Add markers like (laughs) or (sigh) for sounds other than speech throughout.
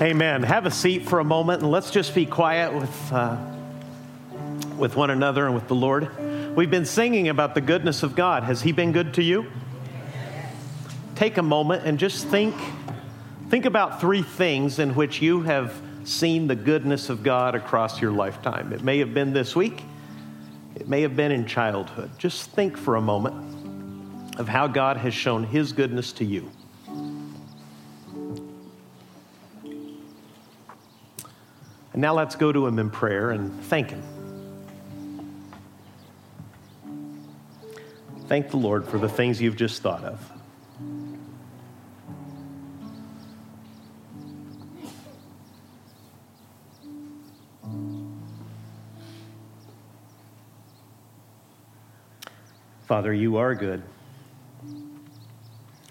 Amen. Have a seat for a moment and let's just be quiet with, uh, with one another and with the Lord. We've been singing about the goodness of God. Has He been good to you? Take a moment and just think, think about three things in which you have seen the goodness of God across your lifetime. It may have been this week, it may have been in childhood. Just think for a moment of how God has shown His goodness to you. And now let's go to him in prayer and thank him. Thank the Lord for the things you've just thought of. Father, you are good,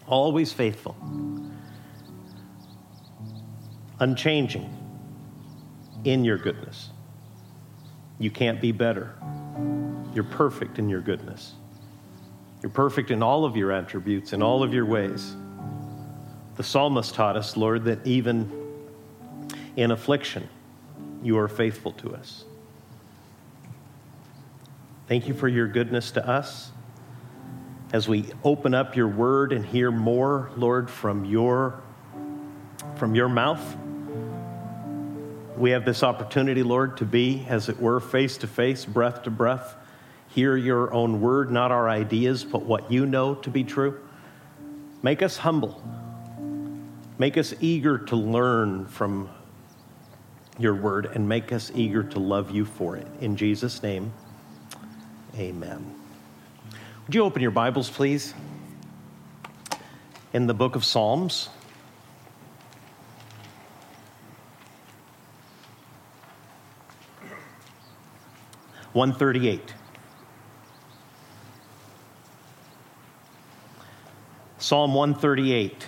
always faithful, unchanging in your goodness. You can't be better. You're perfect in your goodness. You're perfect in all of your attributes, in all of your ways. The psalmist taught us, Lord, that even in affliction, you are faithful to us. Thank you for your goodness to us. As we open up your word and hear more, Lord, from your, from your mouth, we have this opportunity, Lord, to be, as it were, face to face, breath to breath, hear your own word, not our ideas, but what you know to be true. Make us humble. Make us eager to learn from your word and make us eager to love you for it. In Jesus' name, amen. Would you open your Bibles, please? In the book of Psalms. 138. Psalm 138.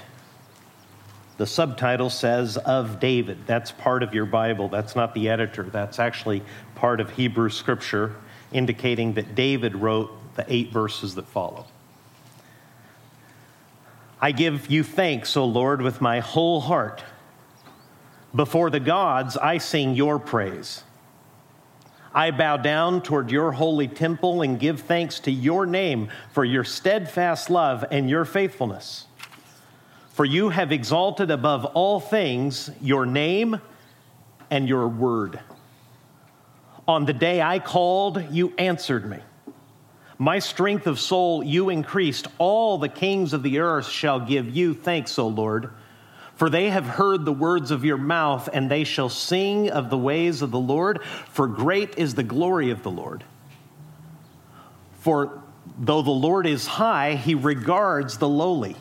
The subtitle says, Of David. That's part of your Bible. That's not the editor. That's actually part of Hebrew scripture, indicating that David wrote the eight verses that follow. I give you thanks, O Lord, with my whole heart. Before the gods, I sing your praise. I bow down toward your holy temple and give thanks to your name for your steadfast love and your faithfulness. For you have exalted above all things your name and your word. On the day I called, you answered me. My strength of soul you increased. All the kings of the earth shall give you thanks, O Lord. For they have heard the words of your mouth, and they shall sing of the ways of the Lord, for great is the glory of the Lord. For though the Lord is high, he regards the lowly,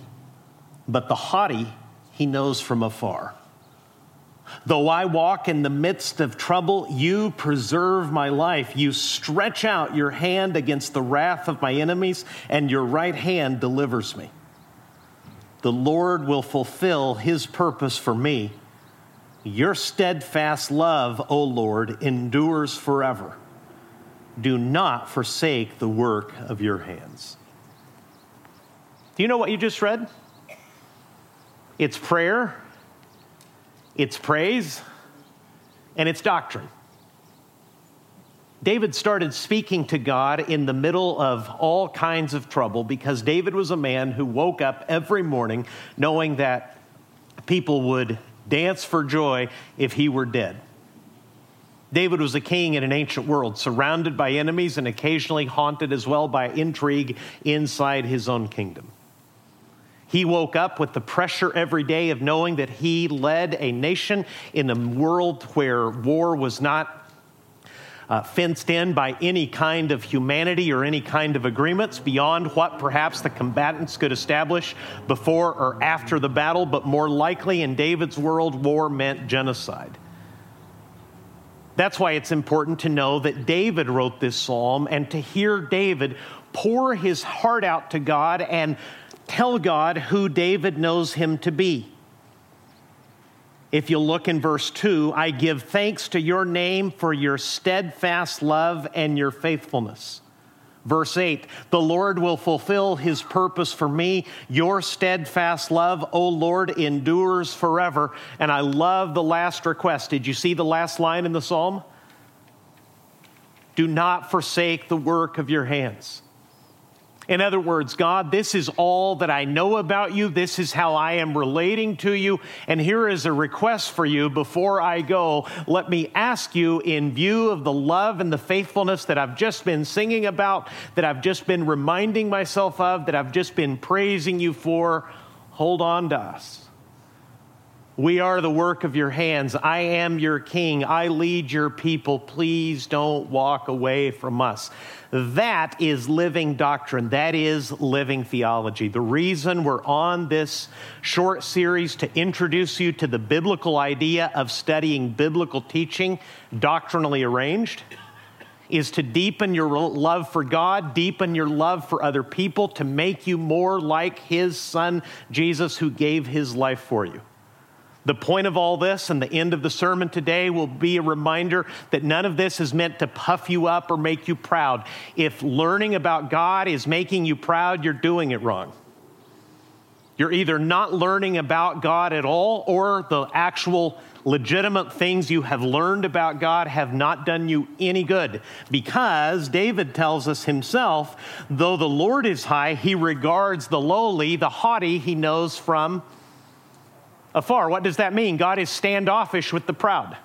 but the haughty he knows from afar. Though I walk in the midst of trouble, you preserve my life. You stretch out your hand against the wrath of my enemies, and your right hand delivers me the Lord will fulfill his purpose for me. Your steadfast love, O Lord, endures forever. Do not forsake the work of your hands. Do you know what you just read? It's prayer, it's praise, and it's doctrine. David started speaking to God in the middle of all kinds of trouble because David was a man who woke up every morning knowing that people would dance for joy if he were dead. David was a king in an ancient world, surrounded by enemies and occasionally haunted as well by intrigue inside his own kingdom. He woke up with the pressure every day of knowing that he led a nation in a world where war was not uh, fenced in by any kind of humanity or any kind of agreements beyond what perhaps the combatants could establish before or after the battle, but more likely in David's world, war meant genocide. That's why it's important to know that David wrote this psalm and to hear David pour his heart out to God and tell God who David knows him to be. If you look in verse 2, I give thanks to your name for your steadfast love and your faithfulness. Verse 8 The Lord will fulfill his purpose for me. Your steadfast love, O Lord, endures forever. And I love the last request. Did you see the last line in the psalm? Do not forsake the work of your hands. In other words, God, this is all that I know about you. This is how I am relating to you. And here is a request for you before I go. Let me ask you, in view of the love and the faithfulness that I've just been singing about, that I've just been reminding myself of, that I've just been praising you for, hold on to us. We are the work of your hands. I am your king. I lead your people. Please don't walk away from us. That is living doctrine. That is living theology. The reason we're on this short series to introduce you to the biblical idea of studying biblical teaching, doctrinally arranged, is to deepen your love for God, deepen your love for other people, to make you more like His Son, Jesus, who gave His life for you. The point of all this and the end of the sermon today will be a reminder that none of this is meant to puff you up or make you proud. If learning about God is making you proud, you're doing it wrong. You're either not learning about God at all, or the actual legitimate things you have learned about God have not done you any good. Because David tells us himself, though the Lord is high, he regards the lowly, the haughty, he knows from afar. What does that mean? God is standoffish with the proud.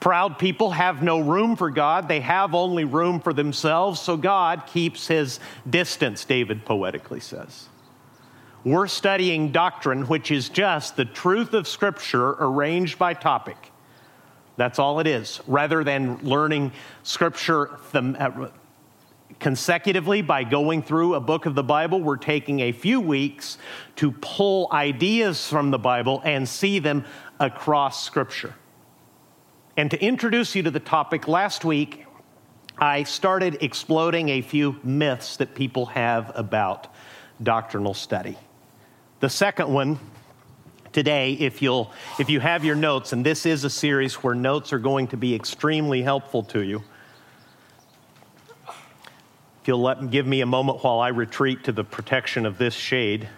Proud people have no room for God, they have only room for themselves, so God keeps his distance, David poetically says. We're studying doctrine, which is just the truth of Scripture arranged by topic. That's all it is, rather than learning Scripture uh, consecutively by going through a book of the Bible. We're taking a few weeks to pull ideas from the Bible and see them across Scripture. And to introduce you to the topic, last week I started exploding a few myths that people have about doctrinal study. The second one today if you'll if you have your notes and this is a series where notes are going to be extremely helpful to you you'll let, give me a moment while I retreat to the protection of this shade.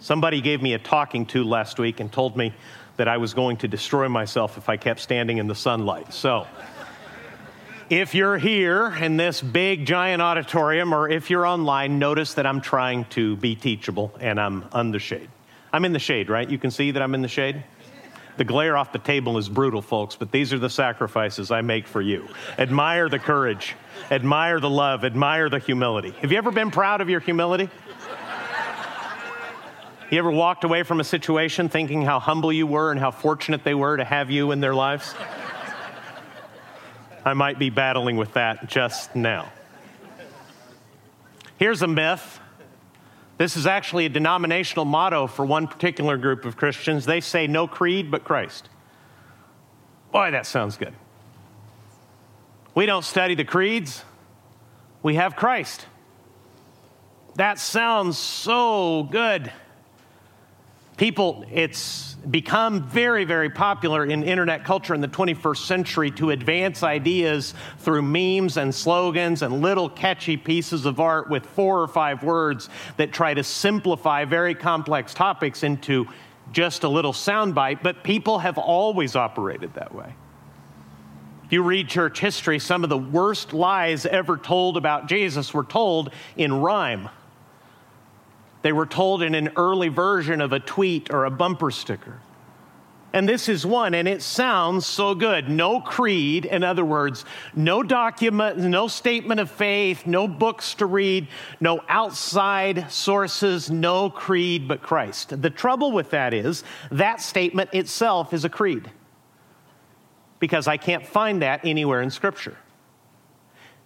Somebody gave me a talking to last week and told me that I was going to destroy myself if I kept standing in the sunlight. So, if you're here in this big giant auditorium or if you're online, notice that I'm trying to be teachable and I'm under shade. I'm in the shade, right? You can see that I'm in the shade? The glare off the table is brutal, folks, but these are the sacrifices I make for you. Admire the courage, admire the love, admire the humility. Have you ever been proud of your humility? You ever walked away from a situation thinking how humble you were and how fortunate they were to have you in their lives? I might be battling with that just now. Here's a myth this is actually a denominational motto for one particular group of Christians. They say, no creed but Christ. Boy, that sounds good. We don't study the creeds, we have Christ. That sounds so good. People, it's become very, very popular in internet culture in the 21st century to advance ideas through memes and slogans and little catchy pieces of art with four or five words that try to simplify very complex topics into just a little soundbite, but people have always operated that way. If you read church history, some of the worst lies ever told about Jesus were told in rhyme. They were told in an early version of a tweet or a bumper sticker. And this is one, and it sounds so good. No creed, in other words, no document, no statement of faith, no books to read, no outside sources, no creed but Christ. The trouble with that is that statement itself is a creed because I can't find that anywhere in Scripture.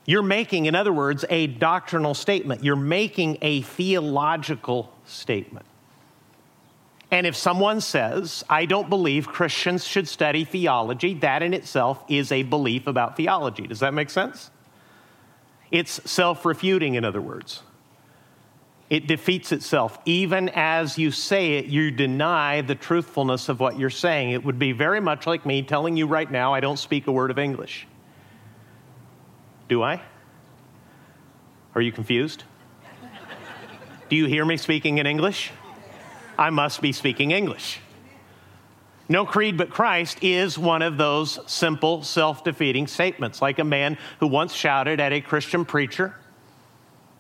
You're making, in other words, a doctrinal statement. You're making a theological statement. And if someone says, I don't believe Christians should study theology, that in itself is a belief about theology. Does that make sense? It's self refuting, in other words. It defeats itself. Even as you say it, you deny the truthfulness of what you're saying. It would be very much like me telling you right now I don't speak a word of English. Do I? Are you confused? Do you hear me speaking in English? I must be speaking English. No creed but Christ is one of those simple, self defeating statements, like a man who once shouted at a Christian preacher,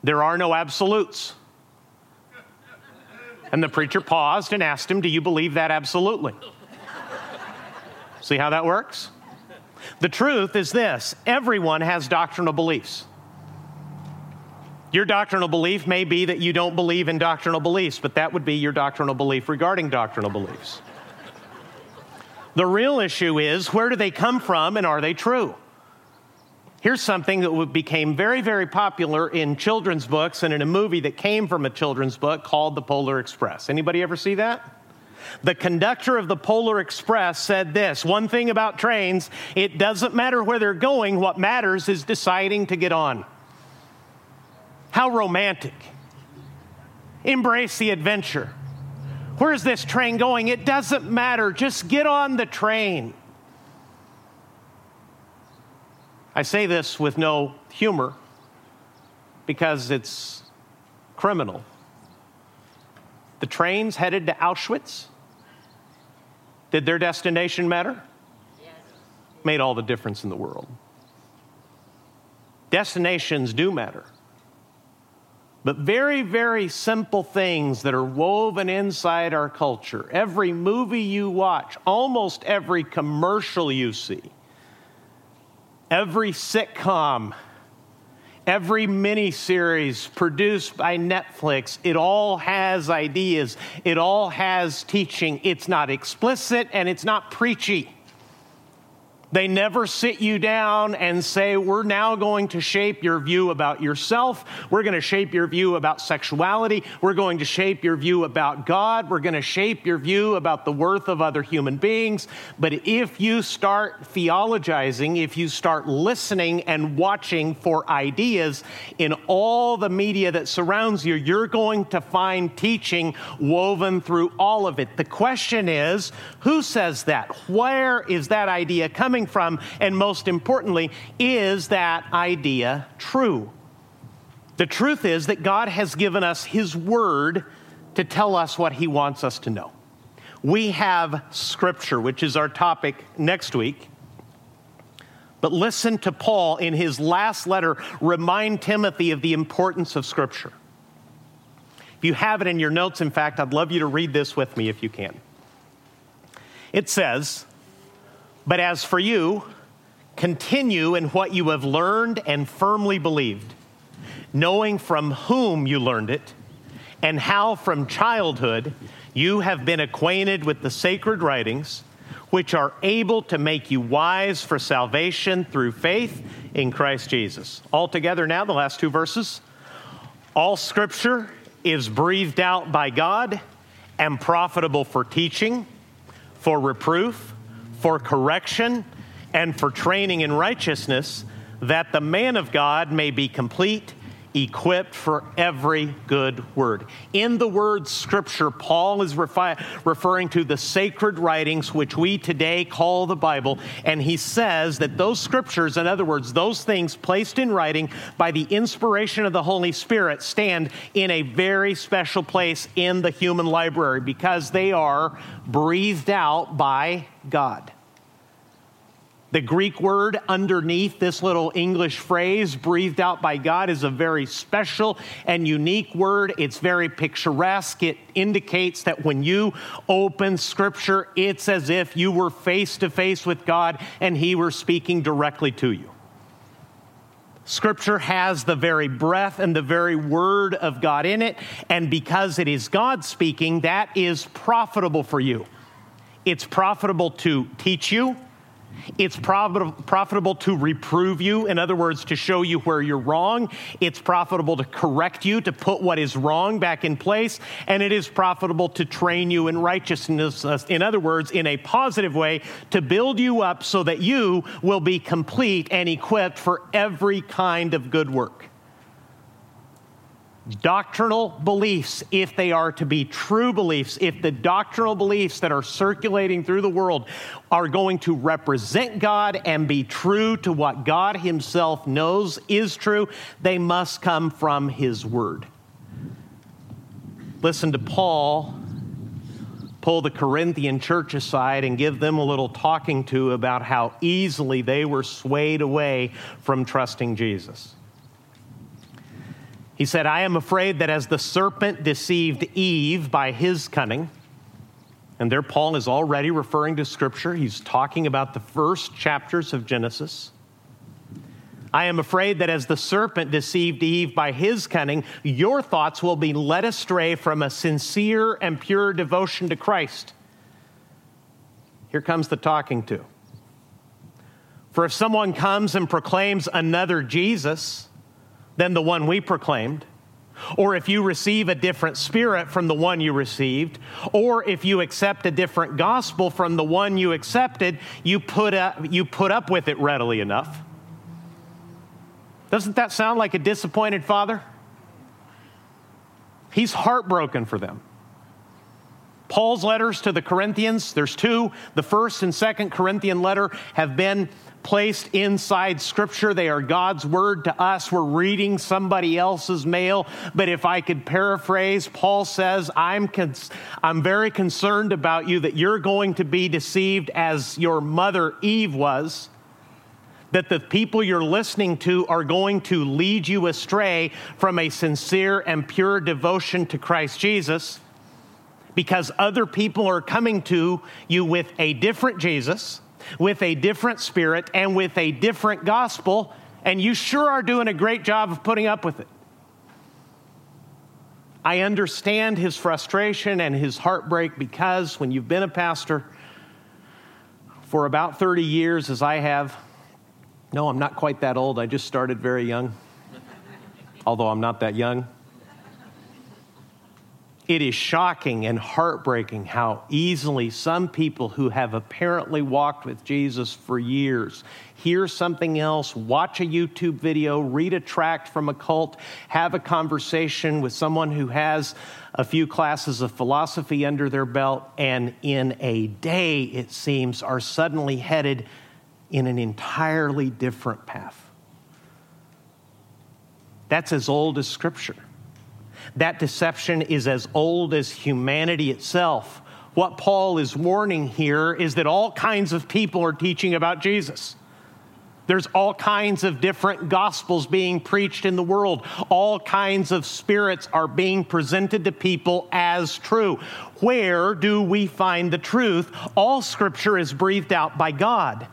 There are no absolutes. And the preacher paused and asked him, Do you believe that absolutely? See how that works? The truth is this everyone has doctrinal beliefs. Your doctrinal belief may be that you don't believe in doctrinal beliefs, but that would be your doctrinal belief regarding doctrinal beliefs. The real issue is where do they come from and are they true? Here's something that became very, very popular in children's books and in a movie that came from a children's book called The Polar Express. Anybody ever see that? The conductor of the Polar Express said this one thing about trains, it doesn't matter where they're going, what matters is deciding to get on. How romantic. Embrace the adventure. Where's this train going? It doesn't matter. Just get on the train. I say this with no humor because it's criminal. The trains headed to Auschwitz, did their destination matter? Yes. Made all the difference in the world. Destinations do matter. But very, very simple things that are woven inside our culture. Every movie you watch, almost every commercial you see, every sitcom, every miniseries produced by Netflix, it all has ideas, it all has teaching. It's not explicit and it's not preachy. They never sit you down and say, We're now going to shape your view about yourself. We're going to shape your view about sexuality. We're going to shape your view about God. We're going to shape your view about the worth of other human beings. But if you start theologizing, if you start listening and watching for ideas in all the media that surrounds you, you're going to find teaching woven through all of it. The question is who says that? Where is that idea coming? Coming from? And most importantly, is that idea true? The truth is that God has given us His Word to tell us what He wants us to know. We have Scripture, which is our topic next week. But listen to Paul in his last letter remind Timothy of the importance of Scripture. If you have it in your notes, in fact, I'd love you to read this with me if you can. It says, but as for you, continue in what you have learned and firmly believed, knowing from whom you learned it, and how from childhood you have been acquainted with the sacred writings, which are able to make you wise for salvation through faith in Christ Jesus. All together now, the last two verses. All scripture is breathed out by God and profitable for teaching, for reproof for correction, and for training in righteousness, that the man of God may be complete, equipped for every good word. In the word scripture, Paul is refi- referring to the sacred writings, which we today call the Bible, and he says that those scriptures, in other words, those things placed in writing by the inspiration of the Holy Spirit, stand in a very special place in the human library because they are breathed out by God. The Greek word underneath this little English phrase, breathed out by God, is a very special and unique word. It's very picturesque. It indicates that when you open Scripture, it's as if you were face to face with God and He were speaking directly to you. Scripture has the very breath and the very word of God in it, and because it is God speaking, that is profitable for you. It's profitable to teach you. It's profitable to reprove you, in other words, to show you where you're wrong. It's profitable to correct you, to put what is wrong back in place. And it is profitable to train you in righteousness, uh, in other words, in a positive way, to build you up so that you will be complete and equipped for every kind of good work. Doctrinal beliefs, if they are to be true beliefs, if the doctrinal beliefs that are circulating through the world are going to represent God and be true to what God Himself knows is true, they must come from His Word. Listen to Paul pull the Corinthian church aside and give them a little talking to about how easily they were swayed away from trusting Jesus. He said, I am afraid that as the serpent deceived Eve by his cunning, and there Paul is already referring to Scripture, he's talking about the first chapters of Genesis. I am afraid that as the serpent deceived Eve by his cunning, your thoughts will be led astray from a sincere and pure devotion to Christ. Here comes the talking to. For if someone comes and proclaims another Jesus, than the one we proclaimed, or if you receive a different spirit from the one you received, or if you accept a different gospel from the one you accepted, you put up, you put up with it readily enough. Doesn't that sound like a disappointed father? He's heartbroken for them. Paul's letters to the Corinthians, there's two. The first and second Corinthian letter have been placed inside Scripture. They are God's word to us. We're reading somebody else's mail. But if I could paraphrase, Paul says, I'm, cons- I'm very concerned about you that you're going to be deceived as your mother Eve was. That the people you're listening to are going to lead you astray from a sincere and pure devotion to Christ Jesus because other people are coming to you with a different Jesus with a different spirit and with a different gospel, and you sure are doing a great job of putting up with it. I understand his frustration and his heartbreak because when you've been a pastor for about 30 years, as I have, no, I'm not quite that old. I just started very young, although I'm not that young. It is shocking and heartbreaking how easily some people who have apparently walked with Jesus for years hear something else, watch a YouTube video, read a tract from a cult, have a conversation with someone who has a few classes of philosophy under their belt, and in a day, it seems, are suddenly headed in an entirely different path. That's as old as Scripture. That deception is as old as humanity itself. What Paul is warning here is that all kinds of people are teaching about Jesus. There's all kinds of different gospels being preached in the world. All kinds of spirits are being presented to people as true. Where do we find the truth? All scripture is breathed out by God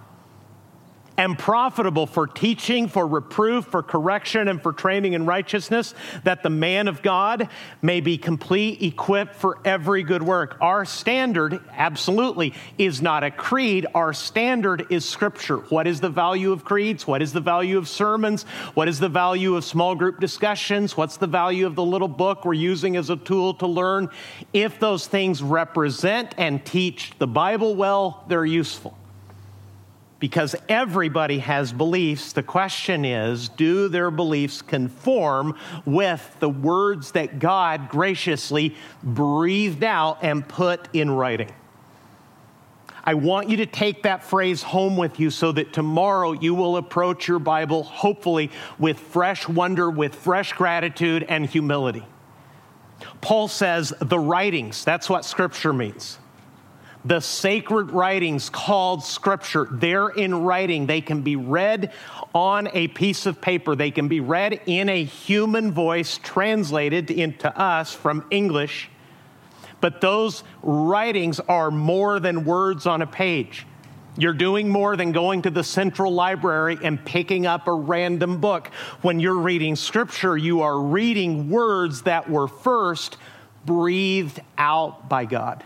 and profitable for teaching, for reproof, for correction, and for training in righteousness, that the man of God may be complete, equipped for every good work. Our standard, absolutely, is not a creed. Our standard is Scripture. What is the value of creeds? What is the value of sermons? What is the value of small group discussions? What's the value of the little book we're using as a tool to learn? If those things represent and teach the Bible well, they're useful because everybody has beliefs. The question is do their beliefs conform with the words that God graciously breathed out and put in writing? I want you to take that phrase home with you so that tomorrow you will approach your Bible, hopefully, with fresh wonder, with fresh gratitude and humility. Paul says the writings, that's what scripture means the sacred writings called scripture. They're in writing. They can be read on a piece of paper, they can be read in a human voice, translated into us from English. But those writings are more than words on a page. You're doing more than going to the central library and picking up a random book. When you're reading scripture, you are reading words that were first breathed out by God.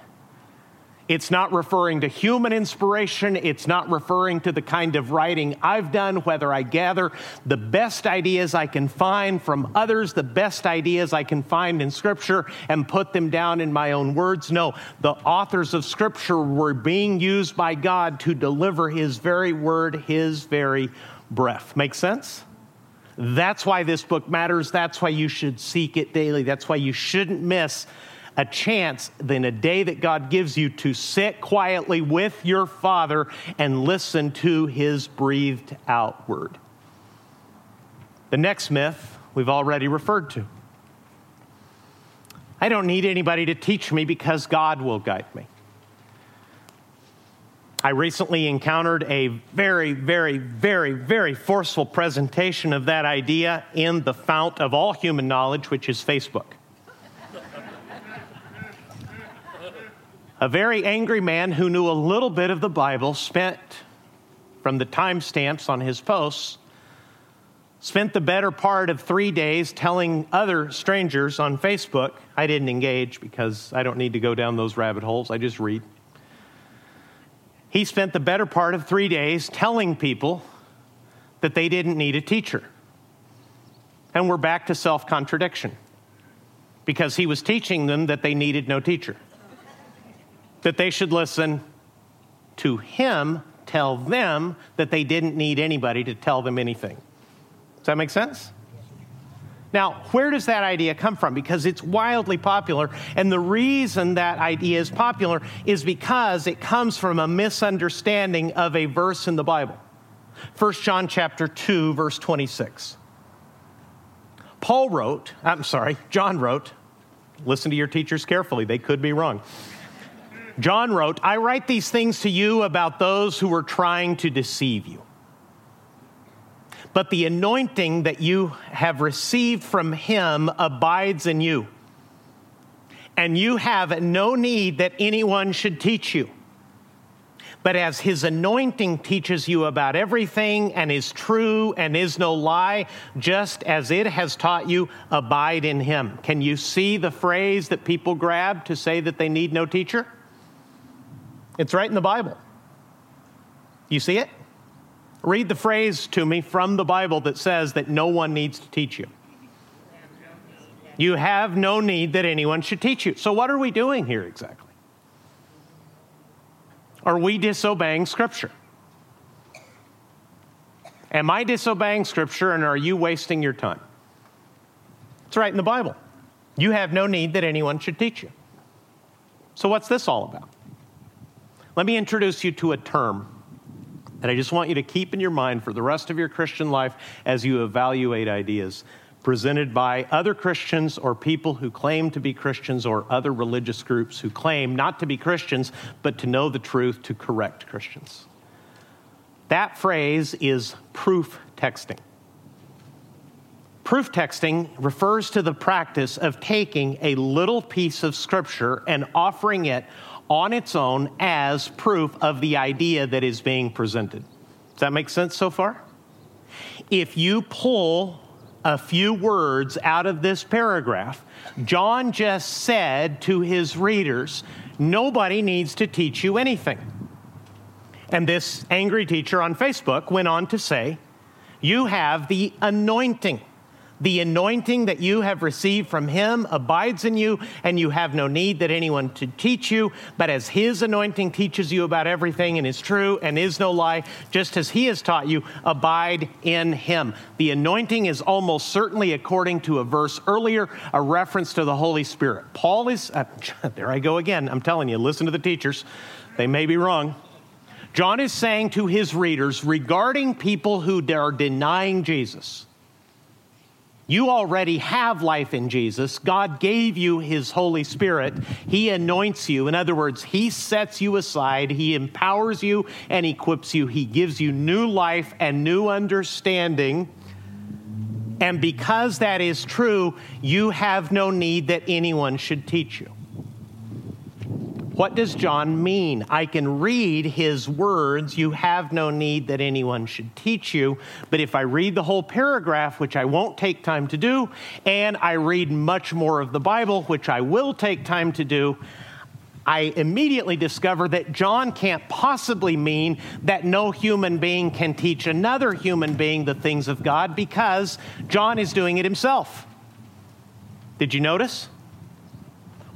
It's not referring to human inspiration. It's not referring to the kind of writing I've done, whether I gather the best ideas I can find from others, the best ideas I can find in Scripture, and put them down in my own words. No, the authors of Scripture were being used by God to deliver His very word, His very breath. Make sense? That's why this book matters. That's why you should seek it daily. That's why you shouldn't miss a chance than a day that God gives you to sit quietly with your Father and listen to His breathed out word. The next myth we've already referred to. I don't need anybody to teach me because God will guide me. I recently encountered a very, very, very, very forceful presentation of that idea in the fount of all human knowledge, which is Facebook. A very angry man who knew a little bit of the Bible spent, from the timestamps on his posts, spent the better part of three days telling other strangers on Facebook. I didn't engage because I don't need to go down those rabbit holes, I just read he spent the better part of three days telling people that they didn't need a teacher. And we're back to self contradiction because he was teaching them that they needed no teacher, that they should listen to him tell them that they didn't need anybody to tell them anything. Does that make sense? Now, where does that idea come from? Because it's wildly popular. And the reason that idea is popular is because it comes from a misunderstanding of a verse in the Bible. 1 John chapter 2 verse 26. Paul wrote, I'm sorry, John wrote, listen to your teachers carefully, they could be wrong. John wrote, I write these things to you about those who are trying to deceive you. But the anointing that you have received from him abides in you. And you have no need that anyone should teach you. But as his anointing teaches you about everything and is true and is no lie, just as it has taught you, abide in him. Can you see the phrase that people grab to say that they need no teacher? It's right in the Bible. You see it? Read the phrase to me from the Bible that says that no one needs to teach you. You have no need that anyone should teach you. So, what are we doing here exactly? Are we disobeying Scripture? Am I disobeying Scripture and are you wasting your time? It's right in the Bible. You have no need that anyone should teach you. So, what's this all about? Let me introduce you to a term that I just want you to keep in your mind for the rest of your Christian life as you evaluate ideas presented by other Christians or people who claim to be Christians or other religious groups who claim not to be Christians, but to know the truth to correct Christians. That phrase is proof texting. Proof texting refers to the practice of taking a little piece of scripture and offering it on its own as proof of the idea that is being presented. Does that make sense so far? If you pull a few words out of this paragraph, John just said to his readers, Nobody needs to teach you anything. And this angry teacher on Facebook went on to say, You have the anointing the anointing that you have received from him abides in you, and you have no need that anyone to teach you. But as his anointing teaches you about everything and is true and is no lie, just as he has taught you, abide in him. The anointing is almost certainly, according to a verse earlier, a reference to the Holy Spirit. Paul is, uh, (laughs) there I go again. I'm telling you, listen to the teachers. They may be wrong. John is saying to his readers regarding people who are denying Jesus you already have life in Jesus. God gave you His Holy Spirit. He anoints you. In other words, He sets you aside, He empowers you and equips you. He gives you new life and new understanding. And because that is true, you have no need that anyone should teach you. What does John mean? I can read his words, you have no need that anyone should teach you. But if I read the whole paragraph, which I won't take time to do, and I read much more of the Bible, which I will take time to do, I immediately discover that John can't possibly mean that no human being can teach another human being the things of God because John is doing it himself. Did you notice?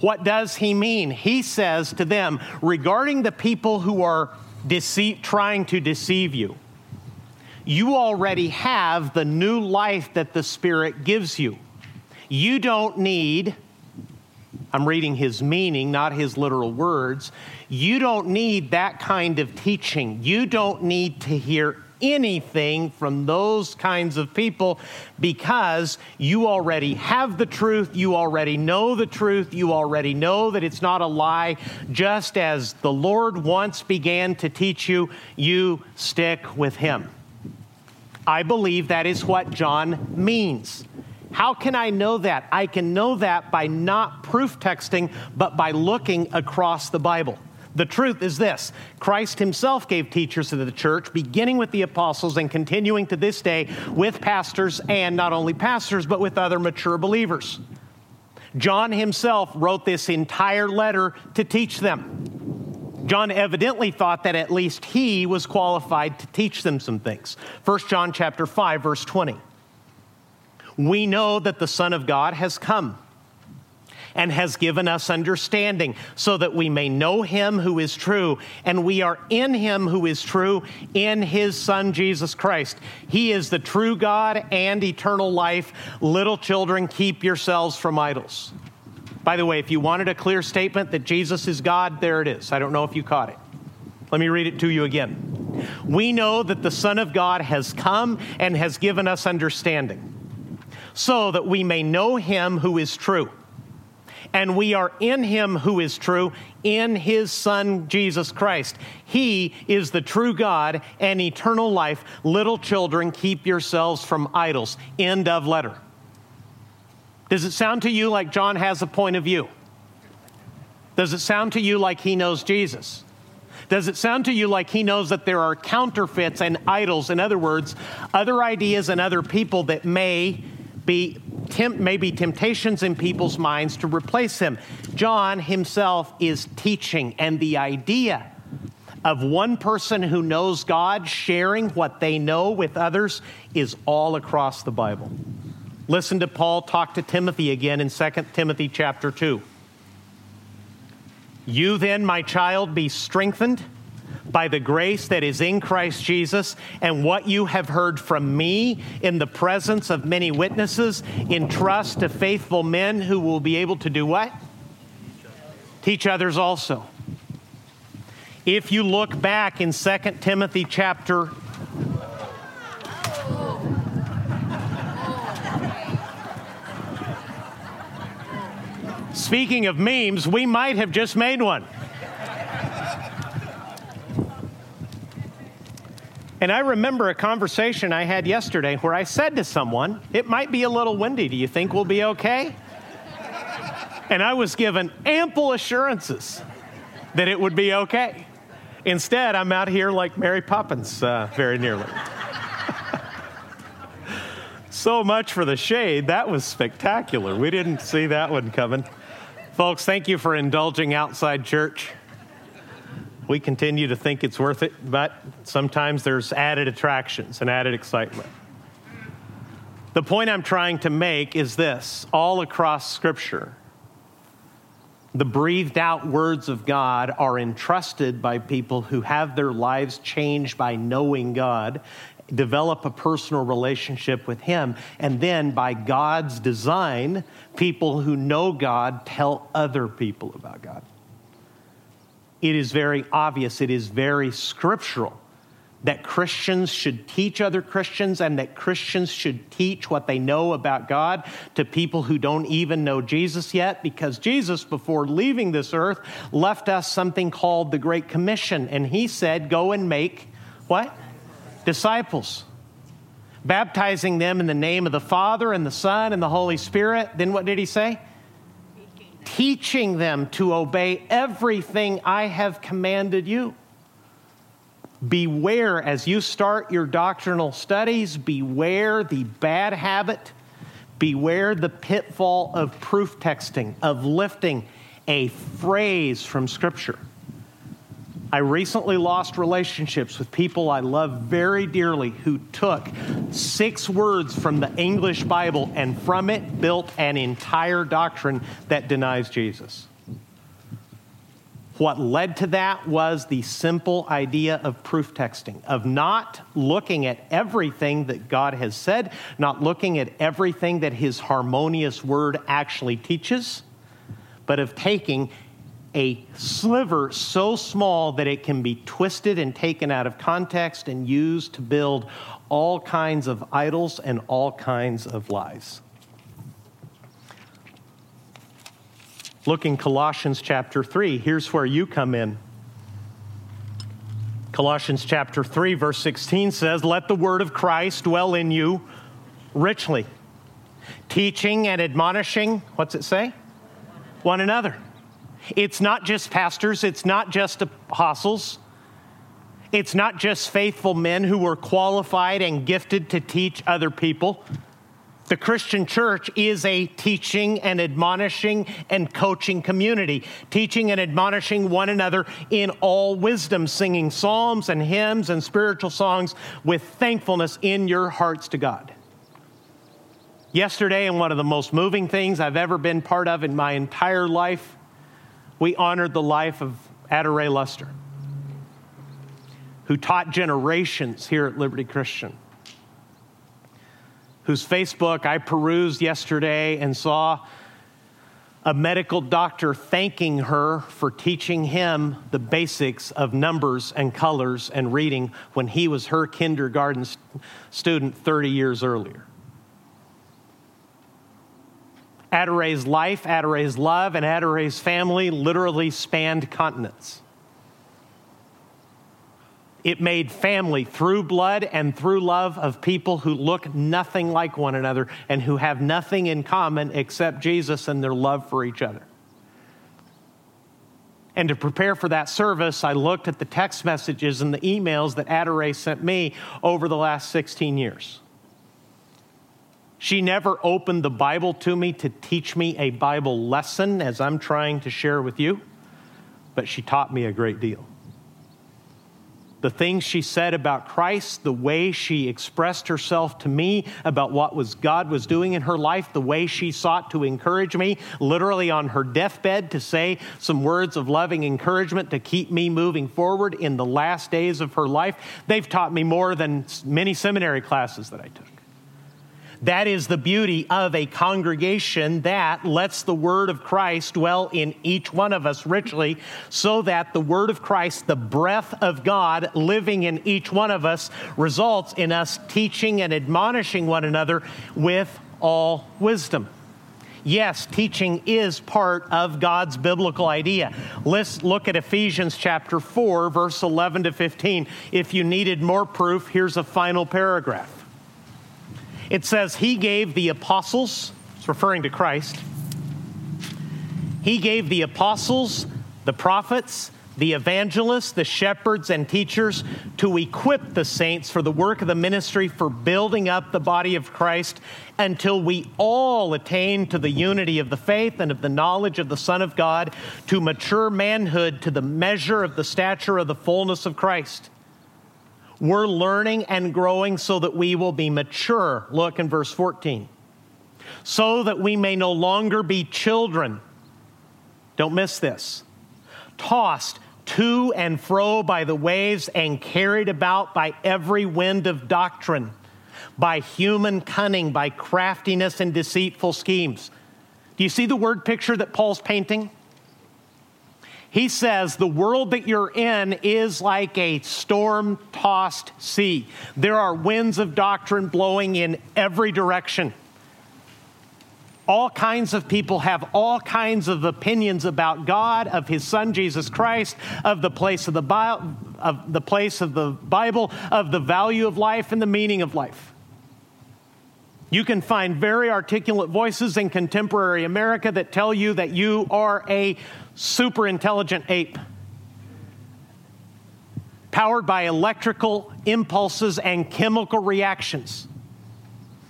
What does he mean? He says to them, regarding the people who are deceit, trying to deceive you, you already have the new life that the Spirit gives you. You don't need, I'm reading his meaning, not his literal words. You don't need that kind of teaching. You don't need to hear anything from those kinds of people because you already have the truth, you already know the truth, you already know that it's not a lie. Just as the Lord once began to teach you, you stick with Him. I believe that is what John means. How can I know that? I can know that by not proof texting, but by looking across the Bible. The truth is this Christ himself gave teachers to the church, beginning with the apostles and continuing to this day with pastors, and not only pastors, but with other mature believers. John himself wrote this entire letter to teach them. John evidently thought that at least he was qualified to teach them some things. 1 John chapter 5 verse 20. We know that the Son of God has come and has given us understanding so that we may know him who is true, and we are in him who is true in his Son, Jesus Christ. He is the true God and eternal life. Little children, keep yourselves from idols. By the way, if you wanted a clear statement that Jesus is God, there it is. I don't know if you caught it. Let me read it to you again. We know that the Son of God has come and has given us understanding, so that we may know him who is true and we are in him who is true, in his Son, Jesus Christ. He is the true God and eternal life. Little children, keep yourselves from idols. End of letter. Does it sound to you like John has a point of view? Does it sound to you like he knows Jesus? Does it sound to you like he knows that there are counterfeits and idols? In other words, other ideas and other people that may be maybe temptations in people's minds to replace him. John himself is teaching, and the idea of one person who knows God sharing what they know with others is all across the Bible. Listen to Paul talk to Timothy again in 2 Timothy chapter 2. You then, my child, be strengthened by the grace that is in Christ Jesus and what you have heard from me in the presence of many witnesses, entrust to faithful men who will be able to do what? Teach others also. If you look back in 2 Timothy chapter Speaking of memes, we might have just made one. And I remember a conversation I had yesterday where I said to someone, It might be a little windy. Do you think we'll be okay? And I was given ample assurances that it would be okay. Instead, I'm out here like Mary Poppins, uh, very nearly. (laughs) so much for the shade. That was spectacular. We didn't see that one coming. Folks, thank you for indulging outside church we continue to think it's worth it, but sometimes there's added attractions and added excitement. The point I'm trying to make is this all across Scripture, the breathed out words of God are entrusted by people who have their lives changed by knowing God, develop a personal relationship with Him, and then by God's design, people who know God tell other people about God it is very obvious, it is very scriptural that Christians should teach other Christians and that Christians should teach what they know about God to people who don't even know Jesus yet, because Jesus, before leaving this earth, left us something called the Great Commission. And he said, Go and make what? Disciples. Baptizing them in the name of the Father and the Son and the Holy Spirit. Then what did he say? Teaching them to obey everything I have commanded you. Beware as you start your doctrinal studies, beware the bad habit, beware the pitfall of proof texting, of lifting a phrase from Scripture I recently lost relationships with people I love very dearly who took six words from the English Bible and from it built an entire doctrine that denies Jesus. What led to that was the simple idea of proof texting, of not looking at everything that God has said, not looking at everything that His harmonious word actually teaches, but of taking a sliver so small that it can be twisted and taken out of context and used to build all kinds of idols and all kinds of lies. Look in Colossians chapter 3. Here's where you come in. Colossians chapter 3, verse 16 says, Let the word of Christ dwell in you richly, teaching and admonishing, what's it say? One another. It's not just pastors, it's not just apostles, it's not just faithful men who were qualified and gifted to teach other people. The Christian church is a teaching and admonishing and coaching community, teaching and admonishing one another in all wisdom, singing psalms and hymns and spiritual songs with thankfulness in your hearts to God. Yesterday, and one of the most moving things I've ever been part of in my entire life, we honored the life of Ray Luster, who taught generations here at Liberty Christian whose Facebook I perused yesterday and saw a medical doctor thanking her for teaching him the basics of numbers and colors and reading when he was her kindergarten student 30 years earlier. Adore's life, Adore's love, and Adore's family literally spanned continents. It made family through blood and through love of people who look nothing like one another and who have nothing in common except Jesus and their love for each other. And to prepare for that service, I looked at the text messages and the emails that Adore sent me over the last 16 years. She never opened the Bible to me to teach me a Bible lesson as I'm trying to share with you, but she taught me a great deal the things she said about Christ, the way she expressed herself to me about what was God was doing in her life, the way she sought to encourage me, literally on her deathbed to say some words of loving encouragement to keep me moving forward in the last days of her life. They've taught me more than many seminary classes that I took. That is the beauty of a congregation that lets the word of Christ dwell in each one of us richly, so that the word of Christ, the breath of God living in each one of us, results in us teaching and admonishing one another with all wisdom. Yes, teaching is part of God's biblical idea. Let's look at Ephesians chapter 4, verse 11 to 15. If you needed more proof, here's a final paragraph. It says, He gave the apostles, it's referring to Christ, He gave the apostles, the prophets, the evangelists, the shepherds, and teachers to equip the saints for the work of the ministry for building up the body of Christ until we all attain to the unity of the faith and of the knowledge of the Son of God, to mature manhood to the measure of the stature of the fullness of Christ we're learning and growing so that we will be mature. Look in verse 14. So that we may no longer be children. Don't miss this. Tossed to and fro by the waves and carried about by every wind of doctrine, by human cunning, by craftiness and deceitful schemes. Do you see the word picture that Paul's painting? He says the world that you're in is like a storm tossed sea. There are winds of doctrine blowing in every direction. All kinds of people have all kinds of opinions about God, of His Son Jesus Christ, of the place of the Bible, of the place of the Bible, of the value of life and the meaning of life. You can find very articulate voices in contemporary America that tell you that you are a super intelligent ape, powered by electrical impulses and chemical reactions.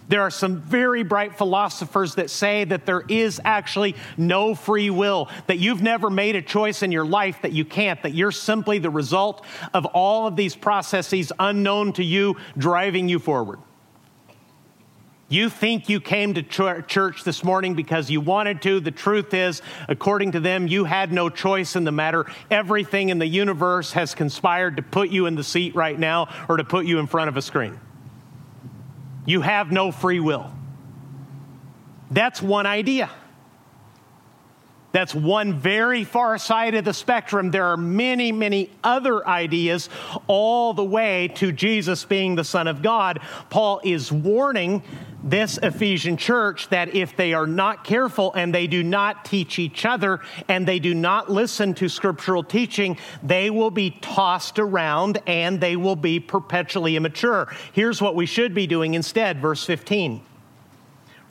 There are some very bright philosophers that say that there is actually no free will, that you've never made a choice in your life, that you can't, that you're simply the result of all of these processes unknown to you driving you forward. You think you came to church this morning because you wanted to. The truth is, according to them, you had no choice in the matter. Everything in the universe has conspired to put you in the seat right now or to put you in front of a screen. You have no free will. That's one idea. That's one very far side of the spectrum. There are many, many other ideas all the way to Jesus being the Son of God. Paul is warning this Ephesian church that if they are not careful and they do not teach each other and they do not listen to scriptural teaching, they will be tossed around and they will be perpetually immature. Here's what we should be doing instead, verse 15.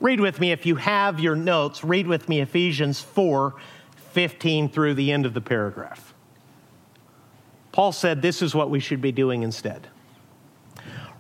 Read with me, if you have your notes, read with me Ephesians 4 15 through the end of the paragraph. Paul said this is what we should be doing instead.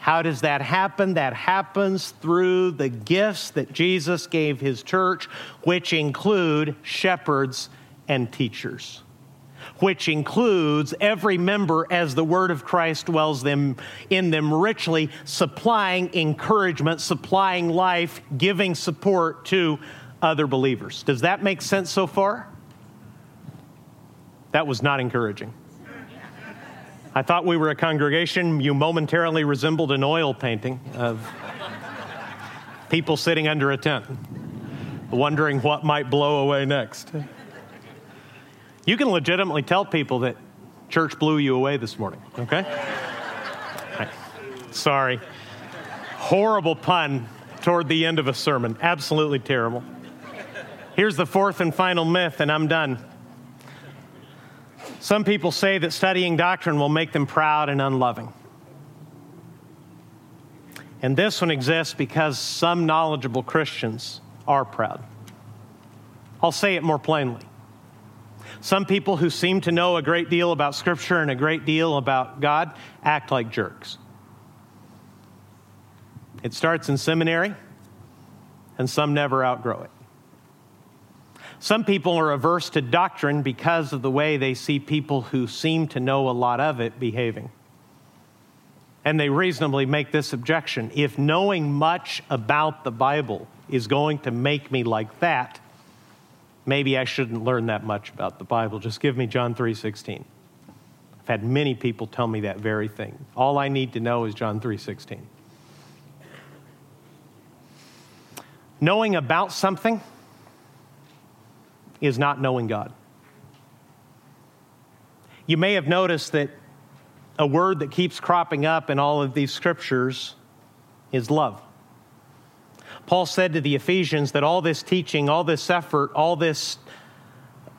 How does that happen? That happens through the gifts that Jesus gave his church, which include shepherds and teachers, which includes every member as the word of Christ dwells them in them richly, supplying encouragement, supplying life, giving support to other believers. Does that make sense so far? That was not encouraging. I thought we were a congregation. You momentarily resembled an oil painting of people sitting under a tent, wondering what might blow away next. You can legitimately tell people that church blew you away this morning, okay? Sorry. Horrible pun toward the end of a sermon. Absolutely terrible. Here's the fourth and final myth, and I'm done. Some people say that studying doctrine will make them proud and unloving. And this one exists because some knowledgeable Christians are proud. I'll say it more plainly. Some people who seem to know a great deal about Scripture and a great deal about God act like jerks. It starts in seminary, and some never outgrow it. Some people are averse to doctrine because of the way they see people who seem to know a lot of it behaving. And they reasonably make this objection if knowing much about the Bible is going to make me like that, maybe I shouldn't learn that much about the Bible. Just give me John 3:16. I've had many people tell me that very thing. All I need to know is John 3:16. Knowing about something is not knowing God. You may have noticed that a word that keeps cropping up in all of these scriptures is love. Paul said to the Ephesians that all this teaching, all this effort, all this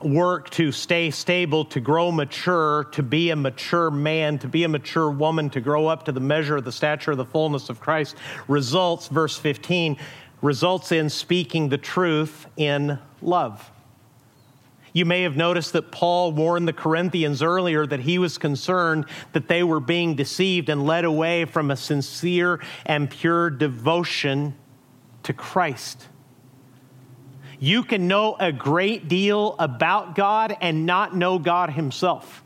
work to stay stable, to grow mature, to be a mature man, to be a mature woman, to grow up to the measure of the stature of the fullness of Christ results, verse 15, results in speaking the truth in love. You may have noticed that Paul warned the Corinthians earlier that he was concerned that they were being deceived and led away from a sincere and pure devotion to Christ. You can know a great deal about God and not know God Himself.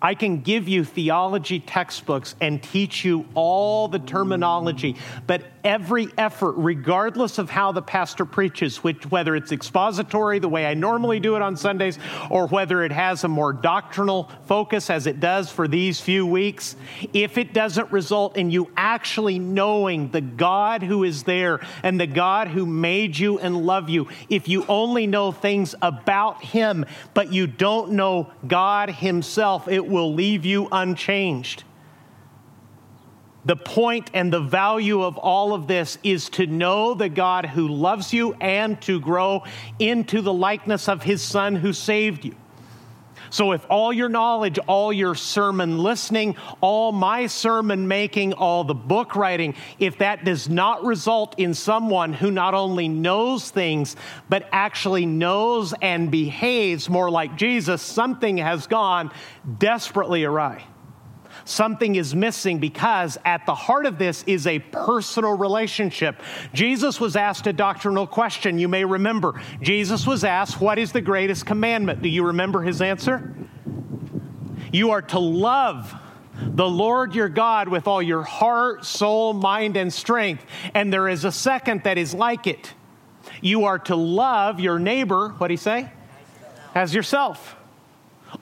I can give you theology textbooks and teach you all the terminology, but every effort, regardless of how the pastor preaches, which, whether it's expository, the way I normally do it on Sundays, or whether it has a more doctrinal focus, as it does for these few weeks, if it doesn't result in you actually knowing the God who is there and the God who made you and love you, if you only know things about Him, but you don't know God Himself, it will leave you unchanged. The point and the value of all of this is to know the God who loves you and to grow into the likeness of his Son who saved you. So, if all your knowledge, all your sermon listening, all my sermon making, all the book writing, if that does not result in someone who not only knows things, but actually knows and behaves more like Jesus, something has gone desperately awry. Something is missing because at the heart of this is a personal relationship. Jesus was asked a doctrinal question. You may remember. Jesus was asked, What is the greatest commandment? Do you remember his answer? You are to love the Lord your God with all your heart, soul, mind, and strength. And there is a second that is like it. You are to love your neighbor, what do you say? As yourself.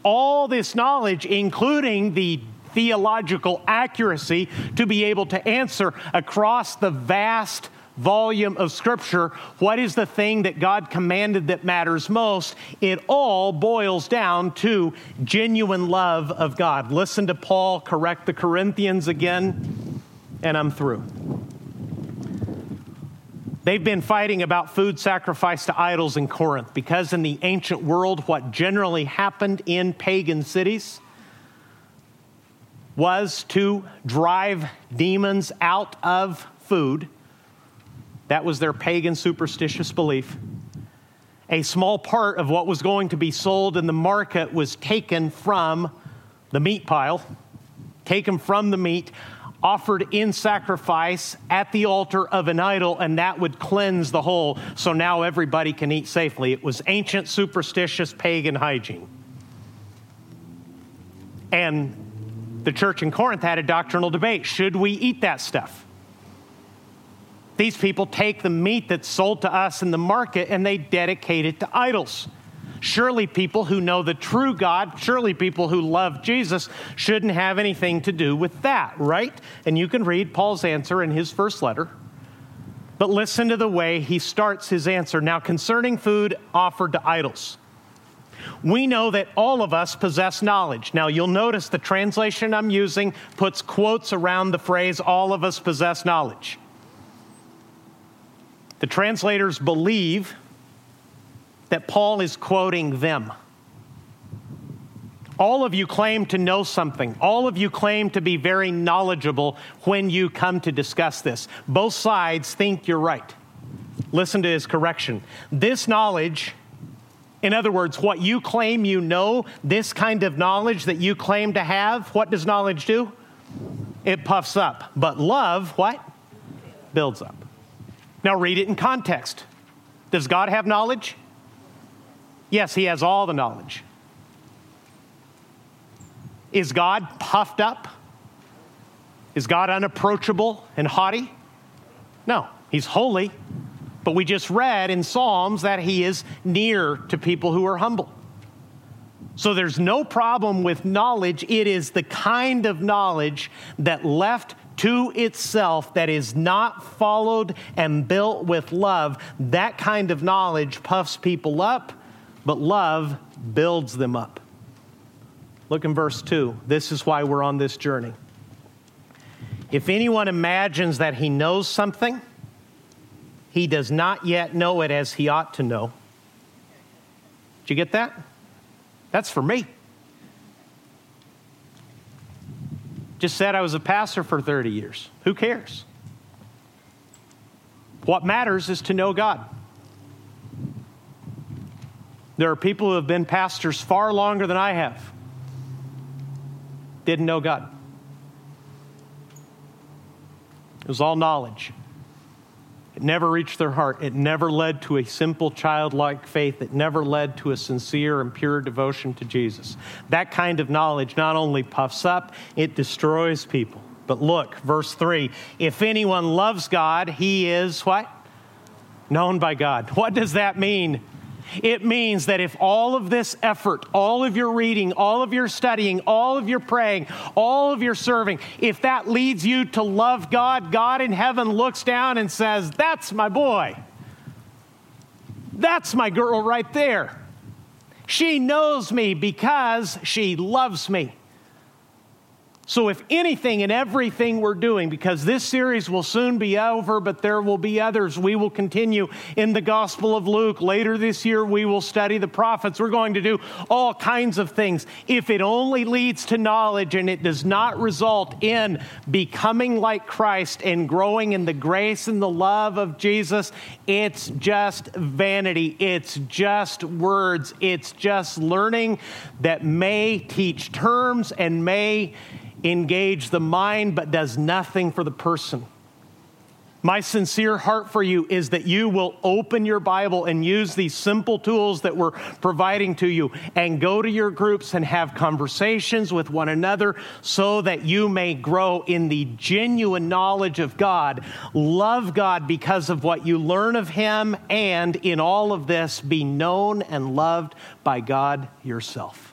All this knowledge, including the theological accuracy to be able to answer across the vast volume of Scripture what is the thing that God commanded that matters most, it all boils down to genuine love of God. Listen to Paul correct the Corinthians again, and I'm through. They've been fighting about food sacrificed to idols in Corinth because in the ancient world, what generally happened in pagan cities was to drive demons out of food. That was their pagan superstitious belief. A small part of what was going to be sold in the market was taken from the meat pile, taken from the meat, offered in sacrifice at the altar of an idol, and that would cleanse the whole. So now everybody can eat safely. It was ancient, superstitious, pagan hygiene. And the church in Corinth had a doctrinal debate should we eat that stuff? These people take the meat that's sold to us in the market and they dedicate it to idols. Surely, people who know the true God, surely people who love Jesus, shouldn't have anything to do with that, right? And you can read Paul's answer in his first letter. But listen to the way he starts his answer. Now, concerning food offered to idols we know that all of us possess knowledge. Now, you'll notice the translation I'm using puts quotes around the phrase, all of us possess knowledge. The translators believe that Paul is quoting them. All of you claim to know something. All of you claim to be very knowledgeable when you come to discuss this. Both sides think you're right. Listen to his correction. This knowledge in other words, what you claim you know, this kind of knowledge that you claim to have, what does knowledge do? It puffs up. But love, what? Builds up. Now read it in context. Does God have knowledge? Yes, He has all the knowledge. Is God puffed up? Is God unapproachable and haughty? No, He's holy. But we just read in Psalms that he is near to people who are humble. So there's no problem with knowledge. It is the kind of knowledge that left to itself that is not followed and built with love. That kind of knowledge puffs people up, but love builds them up. Look in verse 2. This is why we're on this journey. If anyone imagines that he knows something, he does not yet know it as he ought to know. Did you get that? That's for me. Just said I was a pastor for 30 years. Who cares? What matters is to know God. There are people who have been pastors far longer than I have, didn't know God. It was all knowledge. It never reached their heart. It never led to a simple childlike faith. It never led to a sincere and pure devotion to Jesus. That kind of knowledge not only puffs up, it destroys people. But look, verse 3 if anyone loves God, he is what? Known by God. What does that mean? It means that if all of this effort, all of your reading, all of your studying, all of your praying, all of your serving, if that leads you to love God, God in heaven looks down and says, That's my boy. That's my girl right there. She knows me because she loves me. So, if anything and everything we're doing, because this series will soon be over, but there will be others, we will continue in the Gospel of Luke. Later this year, we will study the prophets. We're going to do all kinds of things. If it only leads to knowledge and it does not result in becoming like Christ and growing in the grace and the love of Jesus, it's just vanity. It's just words. It's just learning that may teach terms and may engage the mind but does nothing for the person. My sincere heart for you is that you will open your Bible and use these simple tools that we're providing to you and go to your groups and have conversations with one another so that you may grow in the genuine knowledge of God, love God because of what you learn of Him, and in all of this, be known and loved by God yourself.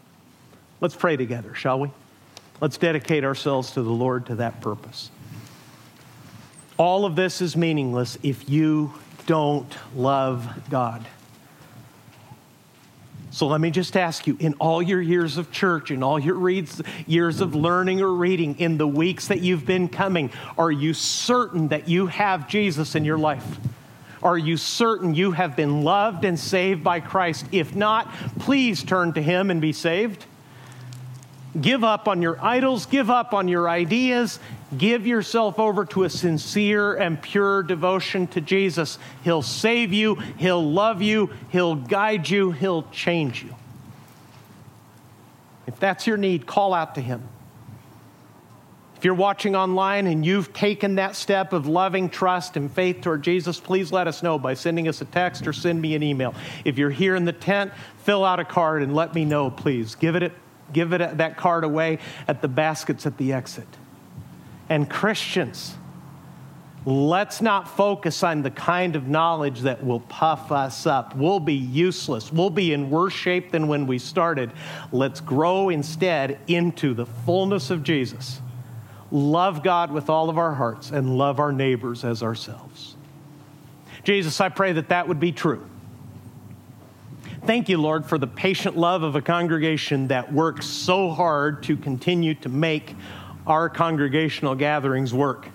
Let's pray together, shall we? Let's dedicate ourselves to the Lord to that purpose. All of this is meaningless if you don't love God. So let me just ask you in all your years of church, in all your reads, years of learning or reading, in the weeks that you've been coming, are you certain that you have Jesus in your life? Are you certain you have been loved and saved by Christ? If not, please turn to Him and be saved. Give up on your idols, give up on your ideas, give yourself over to a sincere and pure devotion to Jesus. He'll save you, He'll love you, He'll guide you, He'll change you. If that's your need, call out to Him. If you're watching online and you've taken that step of loving trust and faith toward Jesus, please let us know by sending us a text or send me an email. If you're here in the tent, fill out a card and let me know, please. Give it give it, that card away at the baskets at the exit. And Christians, let's not focus on the kind of knowledge that will puff us up. We'll be useless. We'll be in worse shape than when we started. Let's grow instead into the fullness of Jesus. Love God with all of our hearts and love our neighbors as ourselves. Jesus, I pray that that would be true Thank you, Lord, for the patient love of a congregation that works so hard to continue to make our congregational gatherings work.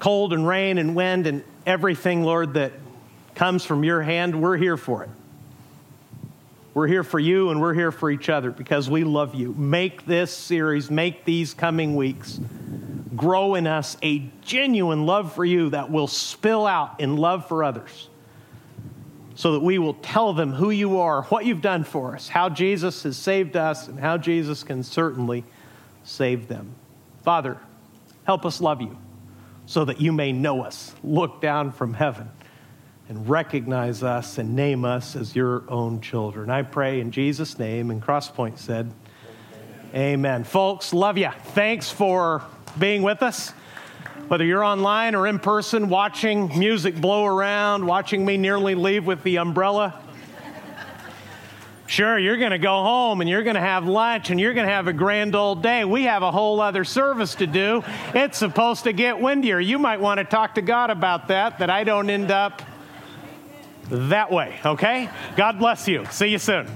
Cold and rain and wind and everything, Lord, that comes from your hand, we're here for it. We're here for you and we're here for each other because we love you. Make this series, make these coming weeks grow in us a genuine love for you that will spill out in love for others so that we will tell them who you are, what you've done for us, how Jesus has saved us, and how Jesus can certainly save them. Father, help us love you so that you may know us, look down from heaven, and recognize us and name us as your own children. I pray in Jesus' name, and Crosspoint said, Amen. Amen. Folks, love you. Thanks for being with us. Whether you're online or in person, watching music blow around, watching me nearly leave with the umbrella. Sure, you're going to go home and you're going to have lunch and you're going to have a grand old day. We have a whole other service to do. It's supposed to get windier. You might want to talk to God about that, that I don't end up that way, okay? God bless you. See you soon.